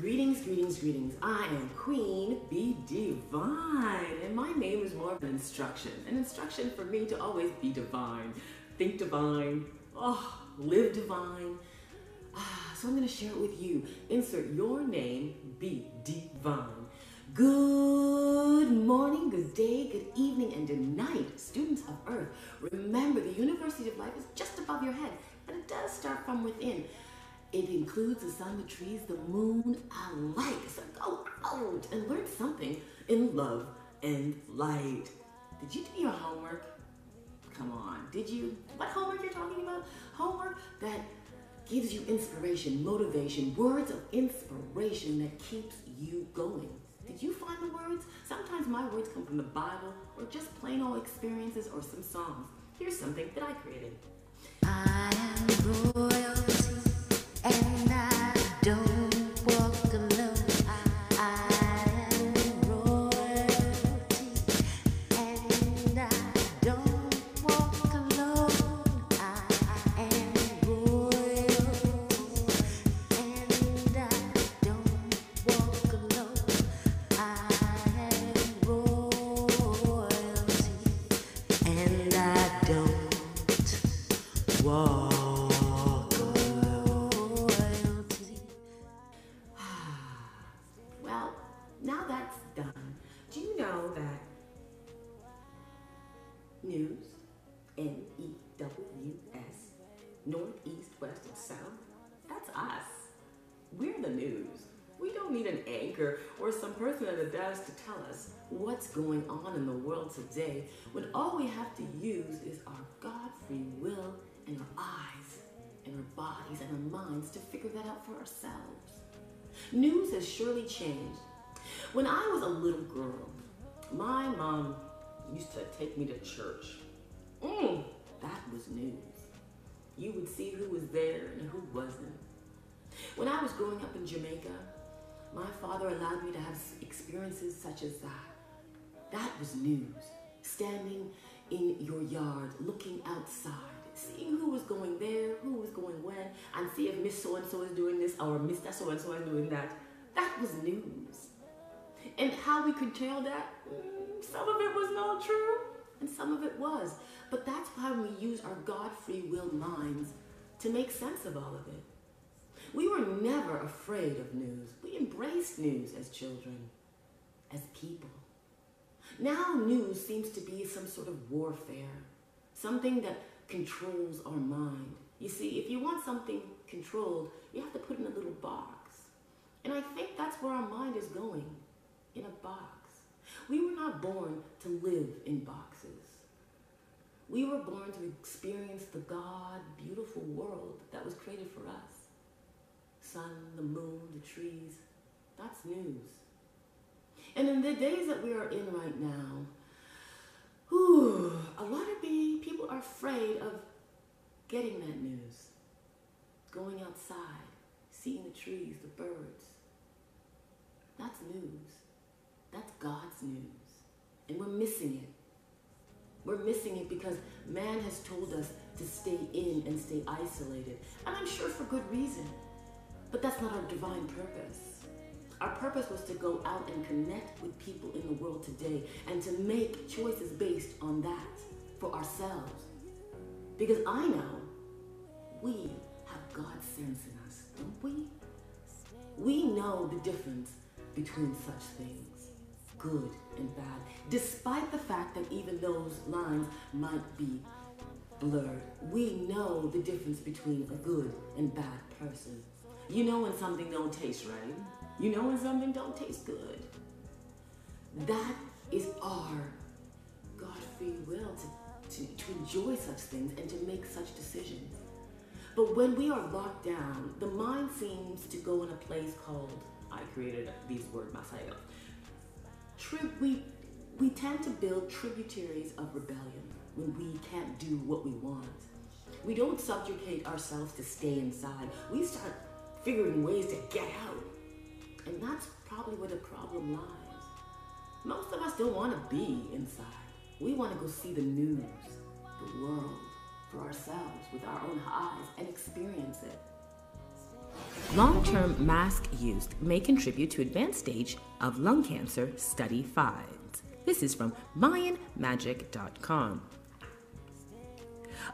Greetings, greetings, greetings. I am Queen Be Divine, and my name is more of an instruction. An instruction for me to always be divine, think divine, oh, live divine. Ah, so I'm going to share it with you. Insert your name, be divine. Good morning, good day, good evening, and good night, students of Earth. Remember, the University of Life is just above your head, but it does start from within. It includes the sun, the trees, the moon alike. So go out and learn something in love and light. Did you do your homework? Come on, did you? What homework you're talking about? Homework that gives you inspiration, motivation, words of inspiration that keeps you going. Did you find the words? Sometimes my words come from the Bible or just plain old experiences or some songs. Here's something that I created. I walk. Well, now that's done. Do you know that news, N E W S, north, east, west, and south, that's us. We're the news. We don't need an anchor or some person at a desk to tell us what's going on in the world today when all we have to use is our God free will our minds to figure that out for ourselves. News has surely changed. When I was a little girl, my mom used to take me to church. Mm, that was news. You would see who was there and who wasn't. When I was growing up in Jamaica, my father allowed me to have experiences such as that. That was news. Standing in your yard, looking outside, seeing who was going there, who was going when, and see if Miss So and so is doing this or Mr. So and so is doing that. That was news. And how we could tell that, mm, some of it was not true, and some of it was. But that's why we use our God free will minds to make sense of all of it. We were never afraid of news. We embraced news as children, as people. Now, news seems to be some sort of warfare, something that controls our mind. You see, if you want something controlled, you have to put in a little box. And I think that's where our mind is going in a box. We were not born to live in boxes. We were born to experience the God, beautiful world that was created for us sun, the moon, the trees. That's news. And in the days that we are in right now, whew, a lot of people afraid of getting that news. Going outside, seeing the trees, the birds. That's news. That's God's news. And we're missing it. We're missing it because man has told us to stay in and stay isolated. And I'm sure for good reason. But that's not our divine purpose. Our purpose was to go out and connect with people in the world today and to make choices based on that for ourselves. Because I know we have God's sense in us, don't we? We know the difference between such things, good and bad, despite the fact that even those lines might be blurred. We know the difference between a good and bad person. You know when something don't taste right. You know when something don't taste good. That is our God free will to, enjoy such things and to make such decisions. But when we are locked down, the mind seems to go in a place called, I created these words myself. Tri- we, we tend to build tributaries of rebellion when we can't do what we want. We don't subjugate ourselves to stay inside. We start figuring ways to get out. And that's probably where the problem lies. Most of us don't want to be inside. We want to go see the news, the world, for ourselves with our own eyes and experience it. Long term mask use may contribute to advanced stage of lung cancer, study finds. This is from MayanMagic.com.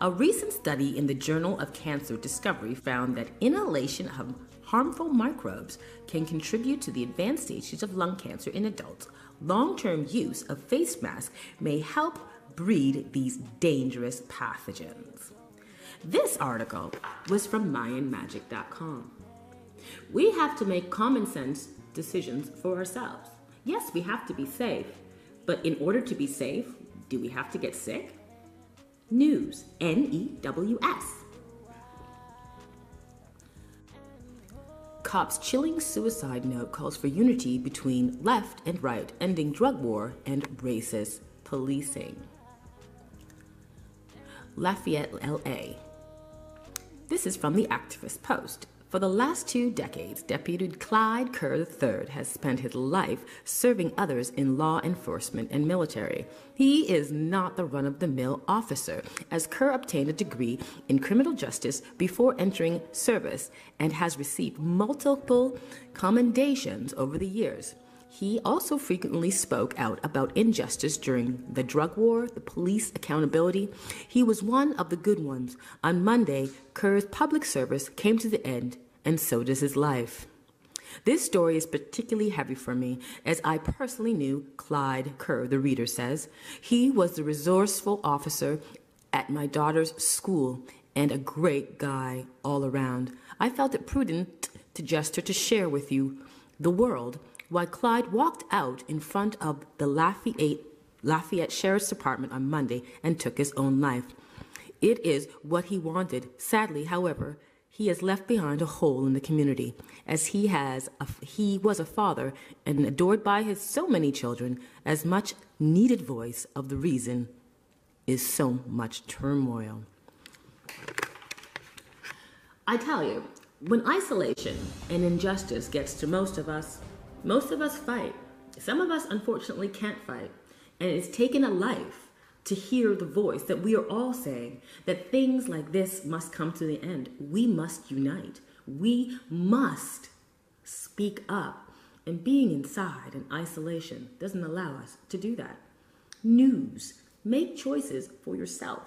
A recent study in the Journal of Cancer Discovery found that inhalation of harmful microbes can contribute to the advanced stages of lung cancer in adults. Long term use of face masks may help breed these dangerous pathogens. This article was from MayanMagic.com. We have to make common sense decisions for ourselves. Yes, we have to be safe, but in order to be safe, do we have to get sick? News, N E W S. Cop's chilling suicide note calls for unity between left and right, ending drug war and racist policing. Lafayette, LA. This is from the Activist Post. For the last two decades, Deputy Clyde Kerr III has spent his life serving others in law enforcement and military. He is not the run of the mill officer, as Kerr obtained a degree in criminal justice before entering service and has received multiple commendations over the years. He also frequently spoke out about injustice during the drug war, the police accountability. He was one of the good ones. On Monday, Kerr's public service came to the end, and so does his life. This story is particularly heavy for me, as I personally knew Clyde Kerr, the reader says. He was the resourceful officer at my daughter's school and a great guy all around. I felt it prudent to gesture to share with you, the world, why Clyde walked out in front of the Lafayette, Lafayette Sheriff's Department on Monday and took his own life. It is what he wanted. Sadly, however, he has left behind a hole in the community, as he has a, he was a father and adored by his so many children. As much needed voice of the reason is so much turmoil. I tell you, when isolation and injustice gets to most of us, most of us fight. Some of us, unfortunately, can't fight. And it's taken a life to hear the voice that we are all saying that things like this must come to the end. We must unite. We must speak up. And being inside in isolation doesn't allow us to do that. News. Make choices for yourself.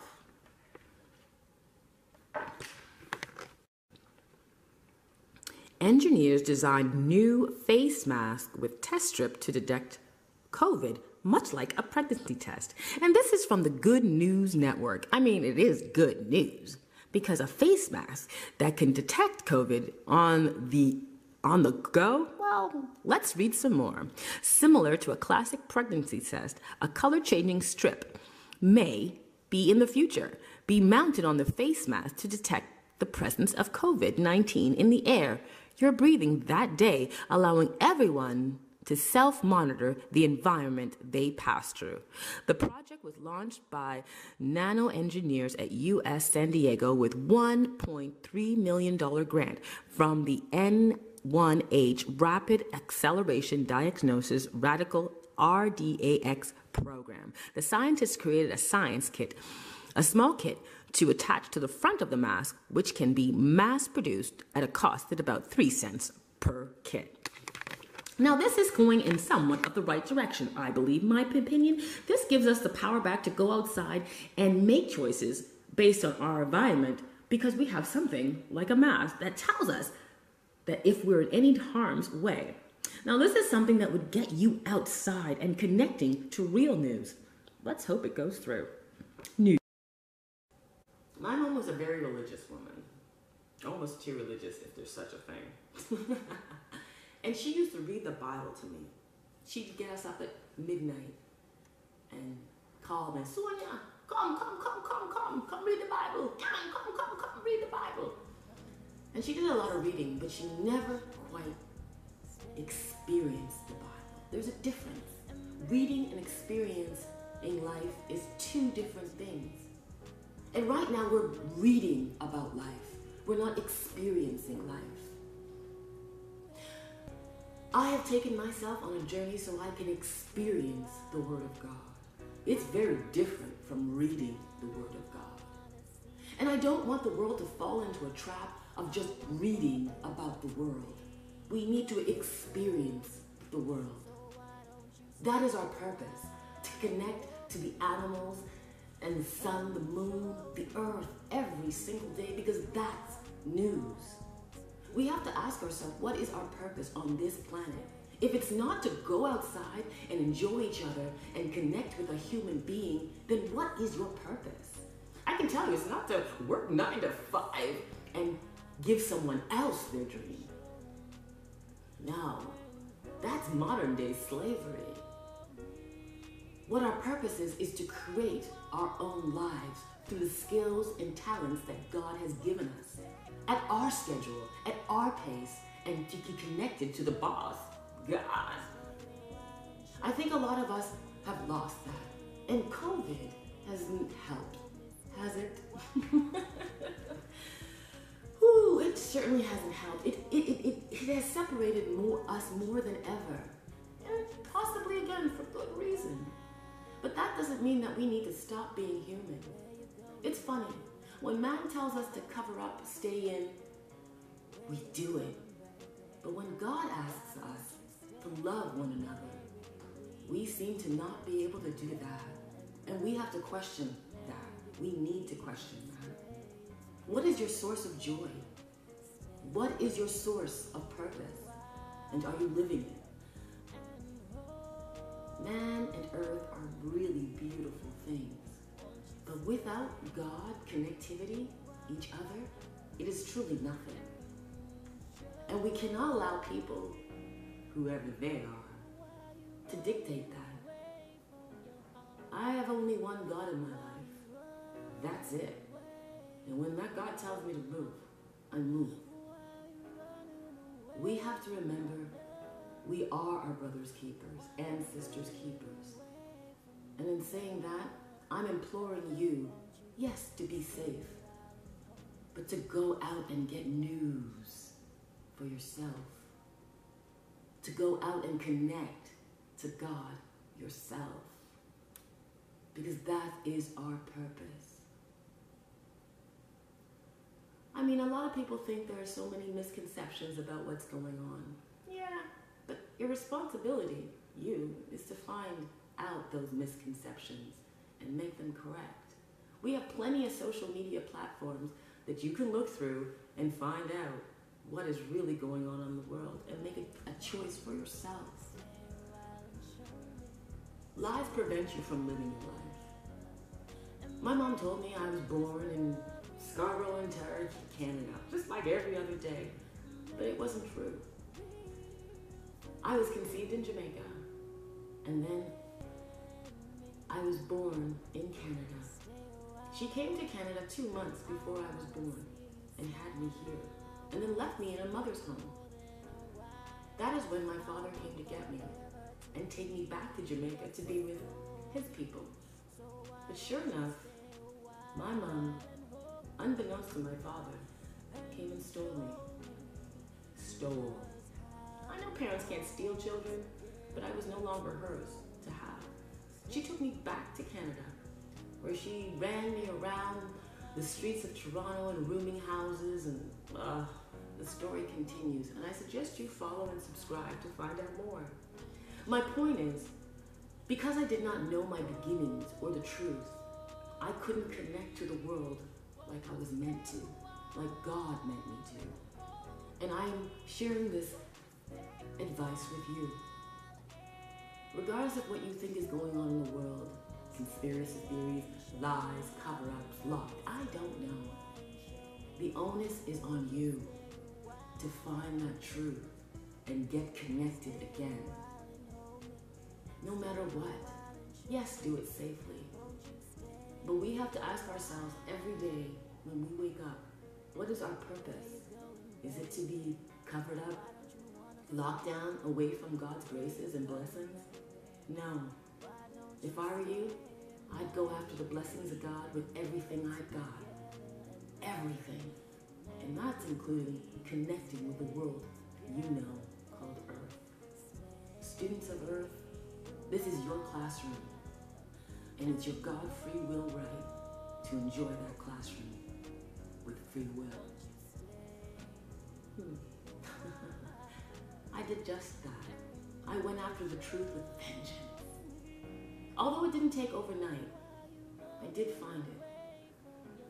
Engineers designed new face mask with test strip to detect COVID, much like a pregnancy test. And this is from the Good News Network. I mean, it is good news because a face mask that can detect COVID on the on the go? Well, let's read some more. Similar to a classic pregnancy test, a color changing strip may be in the future be mounted on the face mask to detect the presence of COVID 19 in the air you're breathing that day, allowing everyone to self monitor the environment they pass through. The project was launched by nano engineers at UC San Diego with $1.3 million grant from the NIH Rapid Acceleration Diagnosis Radical RADx program. The scientists created a science kit, a small kit to attach to the front of the mask, which can be mass produced at a cost at about 3 cents per kit. Now, this is going in somewhat of the right direction, I believe, my opinion. This gives us the power back to go outside and make choices based on our environment because we have something like a mask that tells us that if we're in any harm's way. Now, this is something that would get you outside and connecting to real news. Let's hope it goes through. News. My mom was a very religious woman, almost too religious if there's such a thing. and she used to read the Bible to me. She'd get us up at midnight and call me, Sonia, come, come, come, come, come, come read the Bible. Come, come, come, come read the Bible. And she did a lot of reading, but she never quite experienced the Bible. There's a difference. Reading and experience in life is two different things. And right now we're reading about life. We're not experiencing life. I have taken myself on a journey so I can experience the Word of God. It's very different from reading the Word of God. And I don't want the world to fall into a trap of just reading about the world. We need to experience the world. That is our purpose to connect to the animals and the sun, the moon, the earth every single day because that's news. We have to ask ourselves what is our purpose on this planet? If it's not to go outside and enjoy each other and connect with a human being, then what is your purpose? I can tell you it's not to work nine to five and give someone else their dream. No, that's modern day slavery. What our purpose is, is to create our own lives through the skills and talents that God has given us at our schedule, at our pace, and to be connected to the boss, God. I think a lot of us have lost that, and COVID hasn't helped, has it? Whew, it certainly hasn't helped. It, it, it, it, it has separated more, us more than ever, and possibly again for. But that doesn't mean that we need to stop being human. It's funny. When man tells us to cover up, stay in, we do it. But when God asks us to love one another, we seem to not be able to do that. And we have to question that. We need to question that. What is your source of joy? What is your source of purpose? And are you living it? Man and earth are really beautiful things. But without God, connectivity, each other, it is truly nothing. And we cannot allow people, whoever they are, to dictate that. I have only one God in my life. That's it. And when that God tells me to move, I move. We have to remember we are our brother's keepers and sisters' keepers. And in saying that, I'm imploring you, yes, to be safe, but to go out and get news for yourself. To go out and connect to God yourself. Because that is our purpose. I mean, a lot of people think there are so many misconceptions about what's going on. Your responsibility, you, is to find out those misconceptions and make them correct. We have plenty of social media platforms that you can look through and find out what is really going on in the world and make a, a choice for yourself. Lies prevent you from living your life. My mom told me I was born in Scarborough, Ontario, Canada, just like every other day, but it wasn't true. I was conceived in Jamaica, and then I was born in Canada. She came to Canada two months before I was born and had me here, and then left me in a mother's home. That is when my father came to get me and take me back to Jamaica to be with his people. But sure enough, my mom, unbeknownst to my father, came and stole me. Stole. I know parents can't steal children, but I was no longer hers to have. She took me back to Canada, where she ran me around the streets of Toronto and rooming houses, and uh, the story continues. And I suggest you follow and subscribe to find out more. My point is, because I did not know my beginnings or the truth, I couldn't connect to the world like I was meant to, like God meant me to. And I am sharing this advice with you. Regardless of what you think is going on in the world, conspiracy theories, lies, cover ups, locked, I don't know. The onus is on you to find that truth and get connected again. No matter what. Yes, do it safely. But we have to ask ourselves every day when we wake up, what is our purpose? Is it to be covered up, locked down, away from God's graces and blessings? No. If I were you, I'd go after the blessings of God with everything I've got. Everything. And that's including connecting with the world you know called Earth. Students of Earth, this is your classroom. And it's your God free will right to enjoy that classroom with free will. Hmm. Did just that. I went after the truth with vengeance. Although it didn't take overnight, I did find it.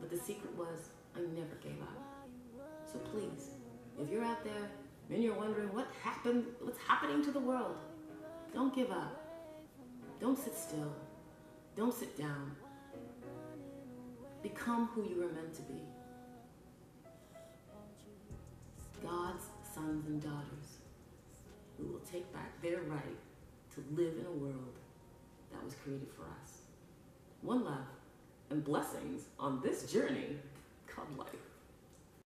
But the secret was I never gave up. So please, if you're out there and you're wondering what happened, what's happening to the world, don't give up. Don't sit still. Don't sit down. Become who you were meant to be. God's sons and daughters who will take back their right to live in a world that was created for us. One love and blessings on this journey called life.